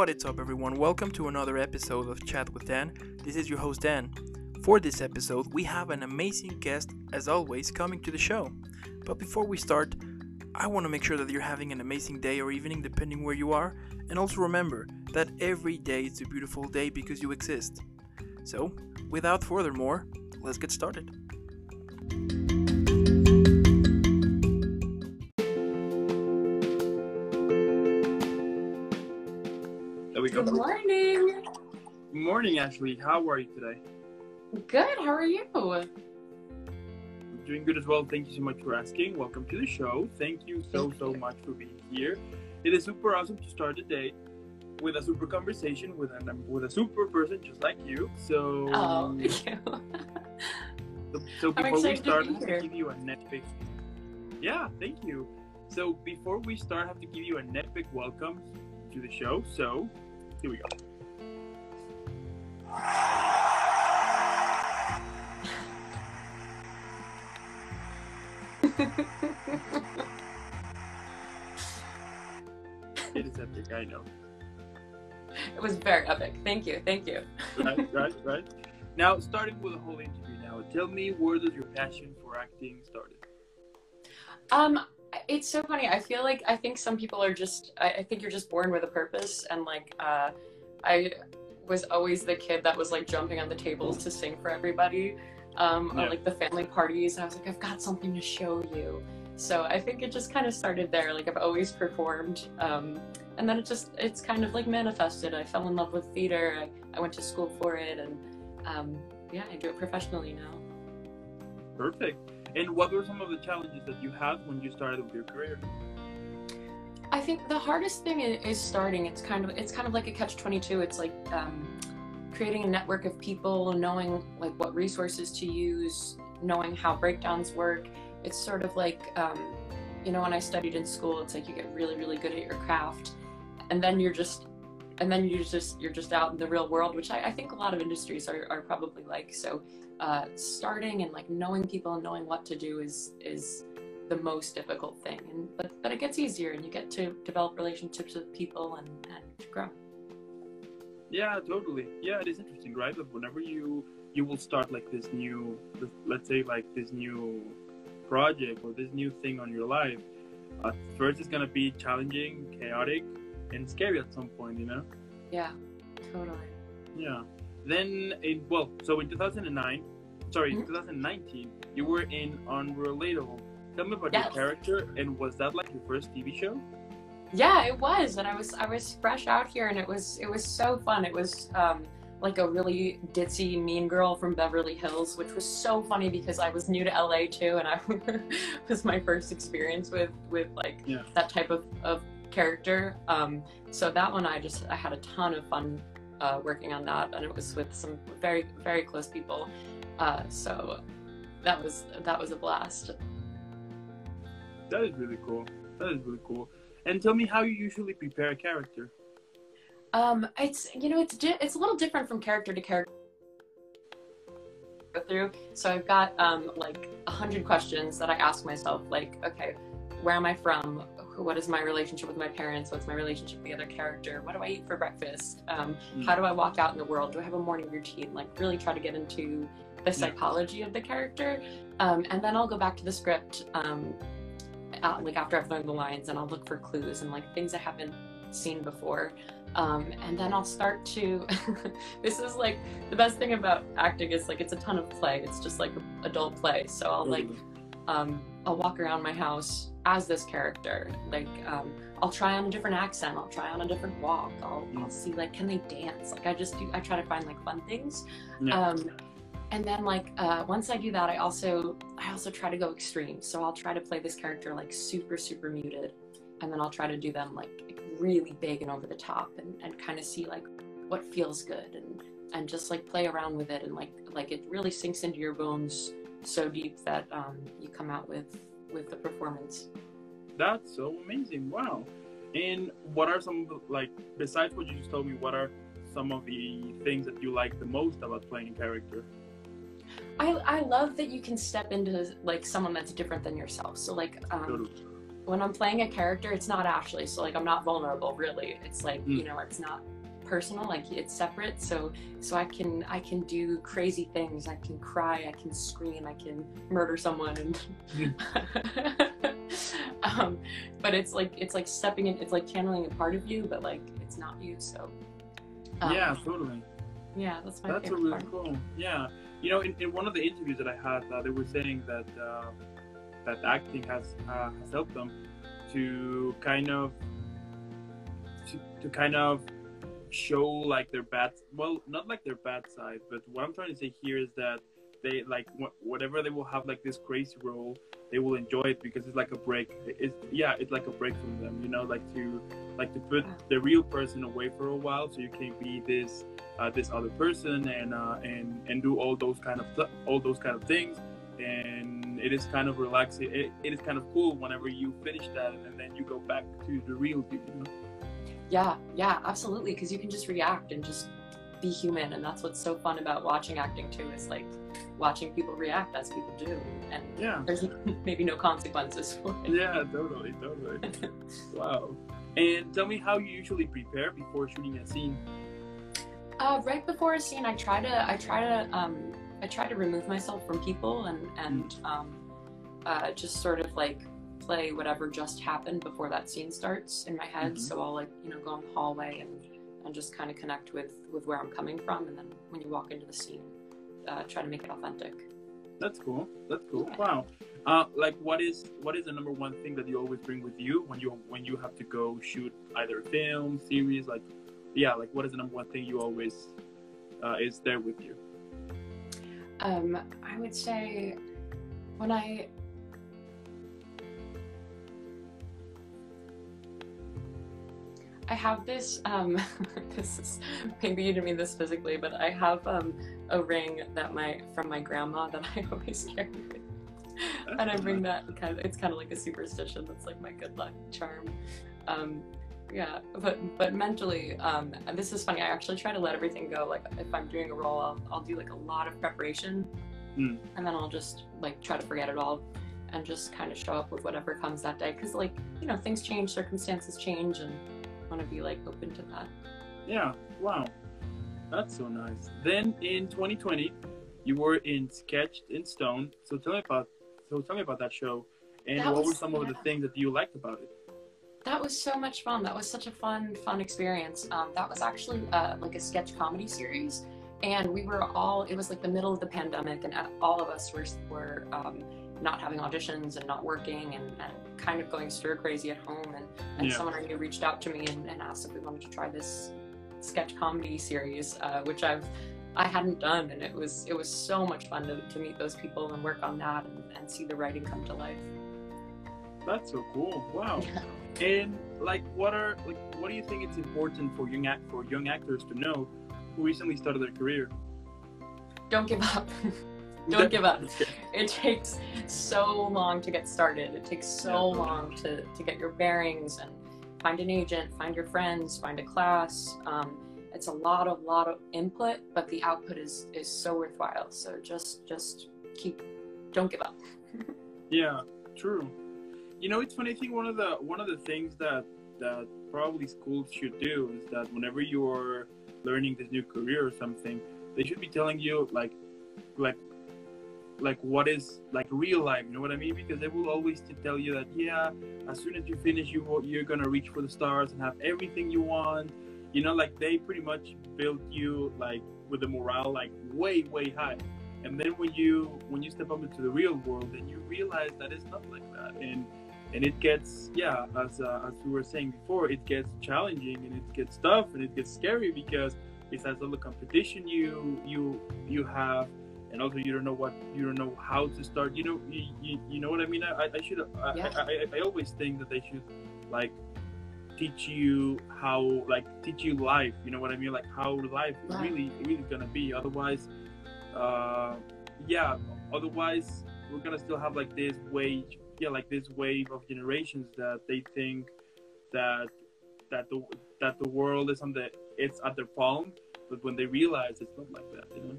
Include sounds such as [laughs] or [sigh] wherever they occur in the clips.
What is up, everyone? Welcome to another episode of Chat with Dan. This is your host, Dan. For this episode, we have an amazing guest, as always, coming to the show. But before we start, I want to make sure that you're having an amazing day or evening, depending where you are. And also remember that every day is a beautiful day because you exist. So, without further more, let's get started. Good morning. Good morning, Ashley. How are you today? Good. How are you? I'm doing good as well. Thank you so much for asking. Welcome to the show. Thank you so, Thank so you. much for being here. It is super awesome to start the day with a super conversation with a with a super person just like you. So, Oh, thank [laughs] you. so, so before we start, I have to give you a Netflix. Yeah, thank you. So before we start, I have to give you a Netflix welcome to the show. So here we go. [laughs] It is epic, I know. it was very epic. Thank you. Thank you. right, right, [laughs] right. Now, starting with the whole interview. Now, tell me where does your passion for acting started? Um, it's so funny. I feel like I think some people are just. I, I think you're just born with a purpose, and like, uh, I was always the kid that was like jumping on the tables to sing for everybody, um, Yeah. or like the family parties. And I was like, I've got something to show you. So I think it just kind of started there. Like I've always performed, um, and then it just it's kind of like manifested. I fell in love with theater. I, I went to school for it, and um, yeah, I do it professionally now. Perfect. And what were some of the challenges that you had when you started with your career? I think the hardest thing is starting. It's kind of it's kind of like a catch twenty two. It's like um, creating a network of people, knowing like what resources to use, knowing how breakdowns work. It's sort of like um, you know when I studied in school, it's like you get really really good at your craft, and then you're just and then you're just you're just out in the real world, which I, I think a lot of industries are, are probably like. So uh, starting and like knowing people and knowing what to do is is the most difficult thing and but but it gets easier and you get to develop relationships with people and, and grow Yeah, totally. Yeah, it is interesting, right? That whenever you you will start like this new, let's say like this new project or this new thing on your life, at first it's gonna be challenging, chaotic, and scary at some point, you know? yeah totally Yeah. Then in well, so in 2009, sorry, Mhm. 2019, you were in Unrelatable. Tell me about Yes. your character, and was that like your first TV show? yeah it was and i was i was fresh out here and it was it was so fun it was um like a really ditzy mean girl from beverly hills which was so funny because i was new to la too and i [laughs] was my first experience with with like Yeah. that type of, of character um so that one i just i had a ton of fun uh, working on that and it was with some very very close people uh so that was that was a blast That is really cool. That is really cool. And tell me how you usually prepare a character. Um, it's you know it's di- it's a little different from character to character. Go through. So I've got um like a hundred questions that I ask myself. Like, okay, where am I from? What is my relationship with my parents? What's my relationship with the other character? What do I eat for breakfast? Um, Mm. How do I walk out in the world? Do I have a morning routine? Like, really try to get into the psychology of the character, um, and then I'll go back to the script. Um, like after I've learned the lines, and I'll look for clues and like things I haven't seen before. Um, and then I'll start to. [laughs] this is like the best thing about acting is like it's a ton of play. It's just like adult play. So I'll like um, I'll walk around my house as this character. Like um, I'll try on a different accent. I'll try on a different walk. I'll, I'll Mm. see like can they dance? Like I just do. I try to find like fun things. Yeah. Um, and then like uh, once I do that, I also I also try to go extreme. So I'll try to play this character like super super muted, and then I'll try to do them like really big and over the top, and, and kind of see like what feels good and and just like play around with it and like like it really sinks into your bones so deep that um, you come out with with the performance. That's so amazing. Wow. And what are some like besides what you just told me, what are some of the things that you like the most about playing a character? I, I love that you can step into like someone that's different than yourself. So like um, Totally. when I'm playing a character, it's not Ashley, so like I'm not vulnerable really. It's like Mm. you know, it's not personal, like it's separate. So so I can I can do crazy things. I can cry. I can scream. I can murder someone. And [laughs] um, but it's like it's like stepping in. It's like channeling a part of you, but like it's not you. So um, yeah, totally. yeah, that's my That's really part. cool. Yeah, you know, in, in one of the interviews that I had, uh, they were saying that uh, that acting has uh, has helped them to kind of to, to kind of show like their bad well not like their bad side but what i'm trying to say here is that they like wh- whatever they will have like this crazy role they will enjoy it because it's like a break it's yeah it's like a break from them you know like to like to put the real person away for a while so you can be this uh, this other person and uh, and and do all those kind of th- all those kind of things. And it is kind of relaxing it, it is kind of cool whenever you finish that and then you go back to the real you, you know Yeah, yeah, absolutely. Because you can just react and just be human, and that's what's so fun about watching acting too. Is like watching people react as people do, and yeah there's [laughs] maybe no consequences for it. yeah totally totally [laughs] wow and tell me how you usually prepare before shooting a scene Uh, right before a scene, I try to I try to um, I try to remove myself from people and and um, uh, just sort of like play whatever just happened before that scene starts in my head. Mhm. So I'll like you know go in the hallway and and just kind of connect with with where I'm coming from, and then when you walk into the scene, uh, try to make it authentic. that's cool that's cool Yeah. wow uh, like what is what is the number one thing that you always bring with you when you when you have to go shoot either a film series like yeah like what is the number one thing you always uh, is there with you Um, I would say when I I have this um [laughs] this is maybe you didn't mean this physically, but I have um a ring that my from my grandma that [laughs] I always carry and I bring that kind of it's kind of like a superstition that's like my good luck charm. Um yeah, but but mentally, um, and this is funny. I actually try to let everything go. Like if I'm doing a role, I'll, I'll do like a lot of preparation, Mm. and then I'll just like try to forget it all, and just kind of show up with whatever comes that day. Because like you know things change, circumstances change, and want to be like open to that. Yeah, wow. That's so nice. Then in 2020, you were in Sketched in Stone. So tell me about so tell me about that show and That what were was- some of the things that you liked about it? That was so much fun. That was such a fun, fun experience. Um, that was actually uh, like a sketch comedy series, and we were all. It was like the middle of the pandemic, and all of us were were um, not having auditions and not working, and, and kind of going stir crazy at home. And, and Yeah. someone I knew reached out to me and, and asked if we wanted to try this sketch comedy series, uh, which I've I hadn't done, and it was it was so much fun to, to meet those people and work on that and, and see the writing come to life. That's so cool. Wow. [laughs] And like, what are like, what do you think it's important for young act for young actors to know who recently started their career? Don't give up. [laughs] Don't [laughs] give up. it takes so long to get started. It takes so long to, to get your bearings and find an agent, find your friends, find a class. Um, it's a lot of lot of input, but the output is is so worthwhile. So just just keep, don't give up. [laughs] Yeah, true. You know, it's funny. I think one of the one of the things that that probably schools should do is that whenever you're learning this new career or something, they should be telling you like, like, like what is like real life. You know what I mean? Because they will always tell you that yeah, as soon as you finish, you you're gonna reach for the stars and have everything you want. You know, like they pretty much build you like with the morale like way way high and then when you when you step up into the real world then you realize that it's not like that and and it gets yeah as uh, as we were saying before it gets challenging and it gets tough and it gets scary because besides all the competition you you you have and also you don't know what you don't know how to start you know you, you, you know what i mean? I, I should I, Yeah. I, I, I always think that they should like teach you how like teach you life you know what i mean? Like how life is really really gonna be. Otherwise uh yeah otherwise we're gonna still have like this wave yeah like this wave of generations that they think that that the that the world is on the it's at their palm but when they realize it's not like that you know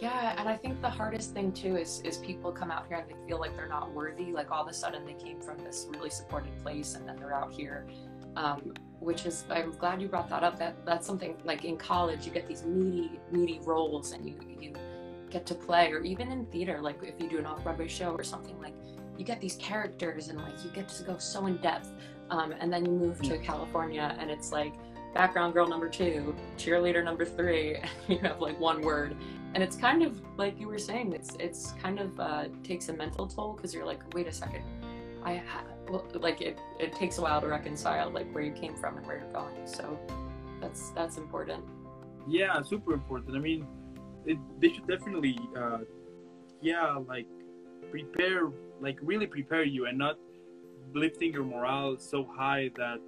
Yeah, and I think the hardest thing too is is people come out here and they feel like they're not worthy. Like all of a sudden they came from this really supported place and then they're out here. Um, which is I'm glad you brought that up. That that's something like in college you get these meaty meaty roles and you you get to play or even in theater like if you do an off-Broadway show or something like you get these characters and like you get to go so in depth. Um, and then you move to California and it's like background girl number two, cheerleader number three, [laughs] and you have like one word. And it's kind of like you were saying, it's it's kind of uh, takes a mental toll because you're like, wait a second, I ha- well, like it it takes a while to reconcile like where you came from and where you're going. So that's that's important. Yeah, super important. I mean, it, they should definitely, uh, yeah, like prepare, like really prepare you, and not lifting your morale so high that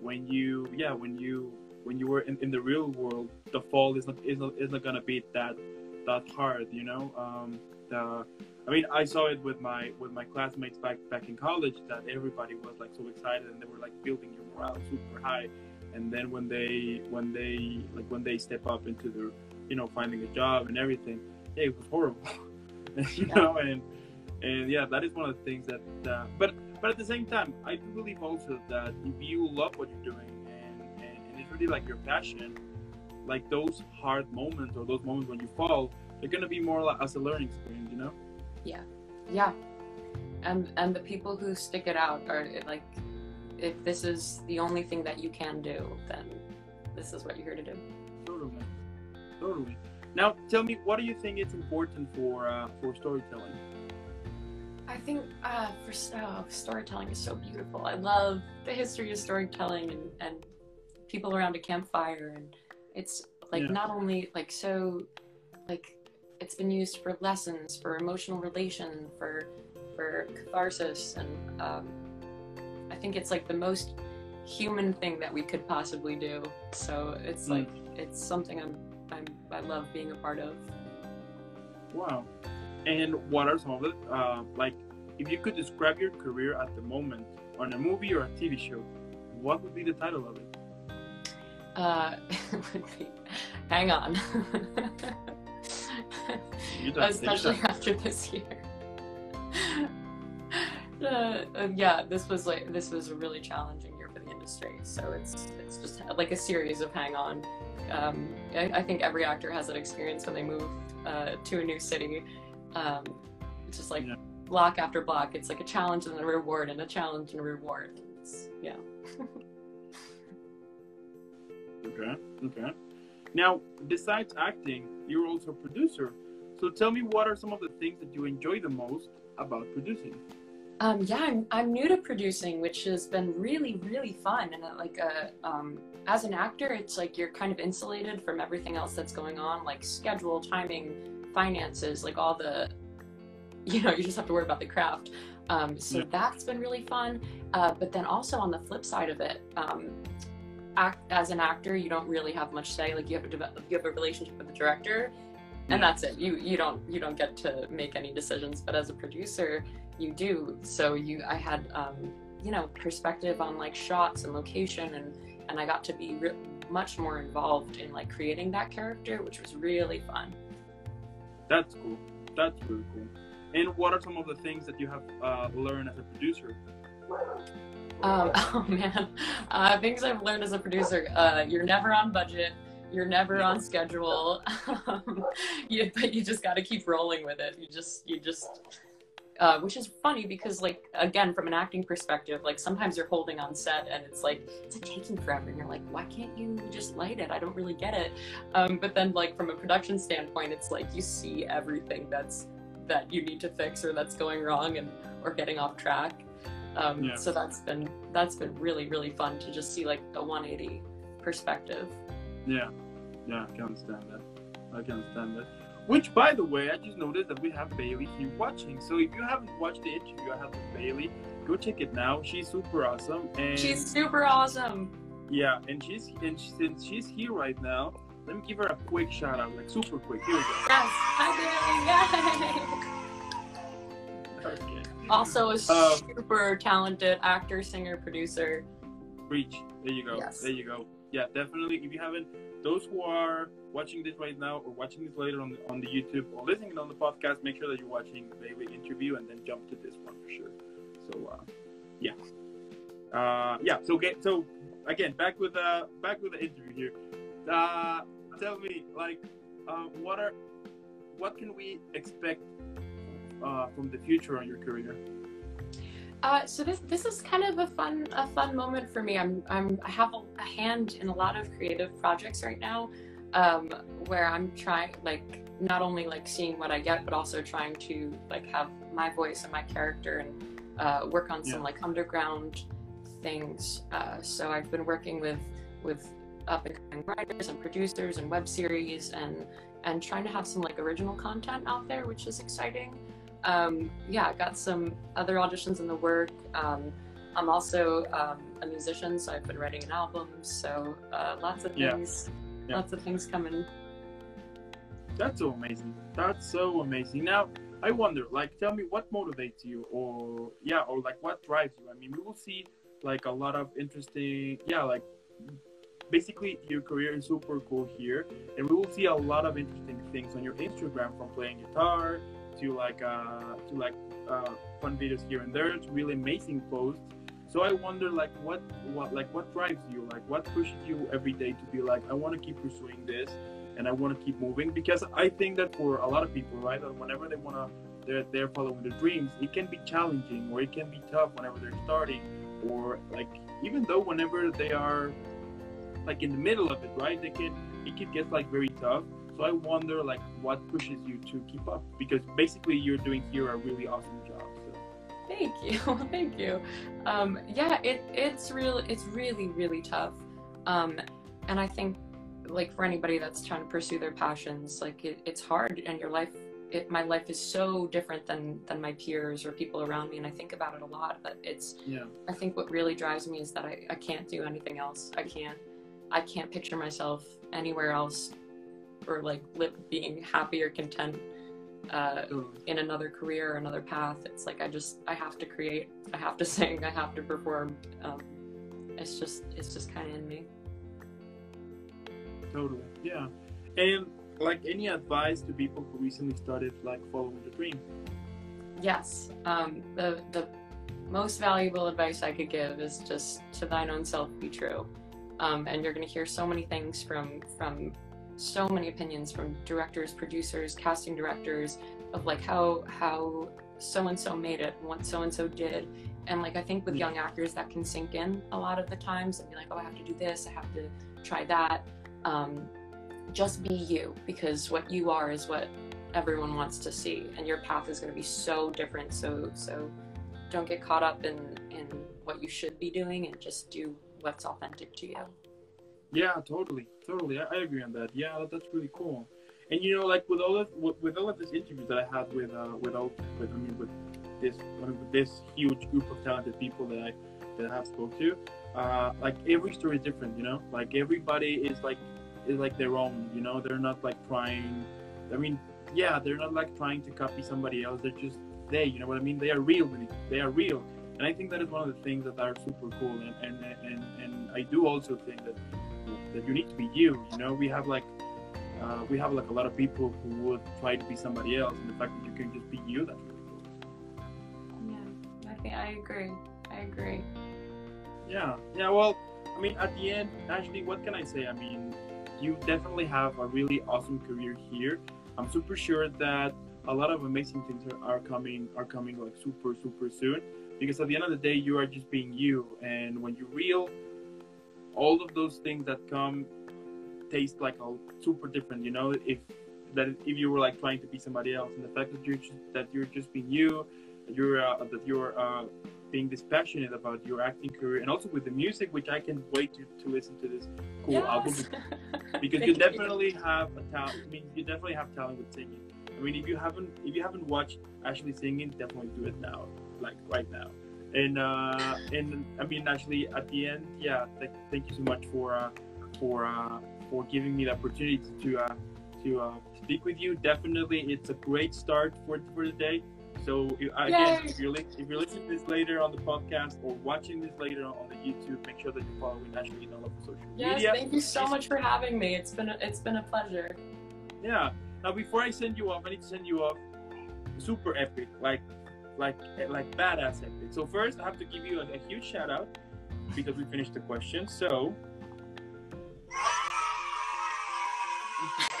when you yeah when you when you were in, in the real world the fall is not is not, is not gonna be that that hard you know? Um the i mean i saw it with my with my classmates back back in college that everybody was like so excited and they were like building your morale super high. And then when they when they like when they step up into the you know finding a job and everything yeah, it was horrible [laughs] you know? And and yeah that is one of the things that uh, but but at the same time, I do believe also that if you love what you're doing and, and, and it's really like your passion, like those hard moments or those moments when you fall, they're gonna be more like as a learning experience, you know? Yeah, yeah. And and the people who stick it out are like, if this is the only thing that you can do, then this is what you're here to do. Totally, totally. Now, tell me, what do you think is important for uh, for storytelling? I think uh, for oh, storytelling is so beautiful. I love the history of storytelling and, and people around a campfire, and it's like yeah. not only like so, like it's been used for lessons, for emotional relation, for for catharsis, and um, I think it's like the most human thing that we could possibly do. So it's mm. like it's something I'm, I'm I love being a part of. Wow. And what are some of it? Uh, like, if you could describe your career at the moment on a movie or a TV show, what would be the title of it? Uh, [laughs] hang on. Especially after this year. Uh, uh, yeah, this was like this was a really challenging year for the industry. So it's it's just like a series of hang on. Um, I, I, think every actor has that experience when they move uh, to a new city um, it's just like yeah. block after block. It's like a challenge and a reward and a challenge and a reward. It's, yeah. [laughs] okay. Okay. Now, besides acting, you're also a producer. So tell me, what are some of the things that you enjoy the most about producing? Um, yeah, I'm, I'm new to producing, which has been really, really fun. And uh, like, uh, um, as an actor, it's like you're kind of insulated from everything else that's going on, like schedule, timing, finances, like all the, [laughs] you know, you just have to worry about the craft. Um, so yeah. that's been really fun. Uh, but then also on the flip side of it, um, act, as an actor, you don't really have much say. Like you have a develop, you have a relationship with the director, and that's it. You you don't you don't get to make any decisions. But as a producer, you do. So you I had um, you know perspective on like shots and location, and and I got to be re- much more involved in like creating that character, which was really fun. That's cool. That's really cool. And what are some of the things that you have uh, learned as a producer? Um, [laughs] oh man, uh, things I've learned as a producer: uh, you're never on budget. You're never on schedule. [laughs] um, you, but you just got to keep rolling with it. You just, you just uh, which is funny because like again from an acting perspective like sometimes you're holding on set and it's like it's taking forever and you're like why can't you just light it i don't really get it um, but then like from a production standpoint it's like you see everything that's that you need to fix or that's going wrong and or getting off track um, yeah. so that's been that's been really really fun to just see like a 180 perspective yeah yeah i can understand that i can understand that which, by the way, I just noticed that we have Bailey here watching. So if you haven't watched the interview I had with Bailey, go check it now. She's super awesome. And she's super awesome. Yeah, and she's and since she's here right now, let me give her a quick shout out, like super quick. Here we go. Yes, hi Bailey. okay. [laughs] Also a um, super talented actor, singer, producer. Reach. There you go. Yes. There you go. yeah, definitely. If you haven't, those who are watching this right now or watching this later on the, on the YouTube or listening on the podcast, make sure that you're watching the interview and then jump to this one for sure. So, uh, yeah, uh, yeah. So, okay, so again, back with uh, back with the interview here. Uh, tell me, like, uh, what are what can we expect uh, from the future on your career? Uh, so this this is kind of a fun a fun moment for me. I'm I'm I have a, a hand in a lot of creative projects right now, um, where I'm trying like not only like seeing what I get, but also trying to like have my voice and my character and uh, work on some Yeah. like underground things. Uh, so I've been working with with up and coming writers and producers and web series and and trying to have some like original content out there, which is exciting. Um, yeah, got some other auditions in the work. Um, I'm also um, a musician, so I've been writing an album. So uh, lots of Yeah. things, Yeah. lots of things coming. That's so amazing. That's so amazing. Now, I wonder, like, tell me what motivates you, or yeah, or like what drives you. I mean, we will see like a lot of interesting, yeah, like basically your career is super cool here, and we will see a lot of interesting things on your Instagram, from playing guitar to like uh to like uh fun videos here and there to really amazing posts. So I wonder, like, what what like what drives you, like what pushes you every day to be like, I want to keep pursuing this and I want to keep moving because I think that for a lot of people, right, that whenever they want to, they're, they're following their dreams, it can be challenging or it can be tough whenever they're starting, or like even though whenever they are like in the middle of it, right, they can it can get like very tough. So I wonder like what pushes you to keep up because basically you're doing here a really awesome job. So Thank you, [laughs] thank you. Um, yeah, it it's real. It's really really tough, um, and I think like for anybody that's trying to pursue their passions, like it, it's hard, and your life. It, my life is so different than than my peers or people around me, and I think about it a lot. But it's yeah, I think what really drives me is that I, I can't do anything else. I can't I can't picture myself anywhere else or like live being happy or content uh, in another career or another path. It's like I just I have to create, I have to [laughs] sing, I have to perform. Um, it's just it's just kind of in me. Totally. Yeah. And like any advice to people who recently started like following the dream? Yes. Um, the the most valuable advice I could give is just to thine own self be true. Um, and you're going to hear so many things from from so many opinions from directors, producers, casting directors of like how how so and so made it and what so and so did. And like I think with young actors that can sink in a lot of the times and be like, oh, I have to do this, I have to try that. Um, just be you because what you are is what everyone wants to see and your path is going to be so different so so don't get caught up in in what you should be doing and just do what's authentic to you Yeah, totally, totally. I, I agree on that. Yeah, that, that's really cool. And you know, like with all of with, with all of these interviews that I had with uh, with all with I mean with this with this huge group of talented people that I that I have spoke to, uh, like every story is different. You know, like everybody is like is like their own. You know, they're not like trying. I mean, yeah, they're not like trying to copy somebody else. They're just they. You know what I mean? They are real. Really. They are real. And I think that is one of the things that are super cool. And and and, and I do also think that that you need to be you. You know, we have like uh, we have like a lot of people who would try to be somebody else, and the fact that you can just be you, that's really cool. yeah i think i agree i agree Yeah, yeah. Well, I mean, at the end, actually, what can I say? I mean, you definitely have a really awesome career here. I'm super sure that a lot of amazing things are, are coming are coming like super super soon. Because at the end of the day, you are just being you, and when you're real, all of those things that come taste like a super different. You know, if that if you were like trying to be somebody else, and the fact that you're just, that you're just being you, you're uh, that you're uh, being this passionate about your acting career and also with the music, which I can't wait to, to listen to this cool album because [laughs] you definitely have a talent. I mean, you definitely have talent with singing. I mean, if you haven't if you haven't watched Ashley singing, definitely do it now, like right now. And uh, and I mean, actually, at the end, yeah, th- thank you so much for uh, for uh, for giving me the opportunity to uh, to uh, speak with you. Definitely, it's a great start for for the day. So again, if you're li- if you're listening to this later on the podcast or watching this later on the YouTube, make sure that you're following on all of the social yes, media. thank you so much for having me. It's been a, it's been a pleasure. Yeah. Now before I send you off, I need to send you off super epic, like like like badass epic. So first, I have to give you a, a huge shout out because we finished the question. So. [laughs]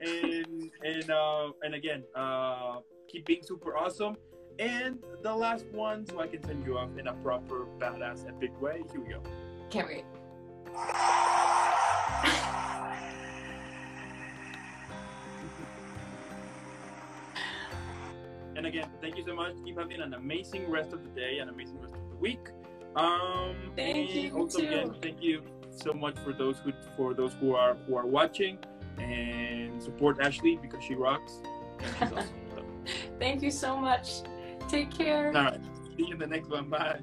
and and uh, and again, uh, keep being super awesome. And the last one, so I can send you off in a proper badass epic way. Here we go. Can't wait. And again, thank you so much. Keep having an amazing rest of the day, an amazing rest of the week. Um, thank you also too. again, thank you so much for those who for those who are who are watching and support Ashley because she rocks. [laughs] Awesome. Thank you so much. Take care. all right, see you in the next one. Bye.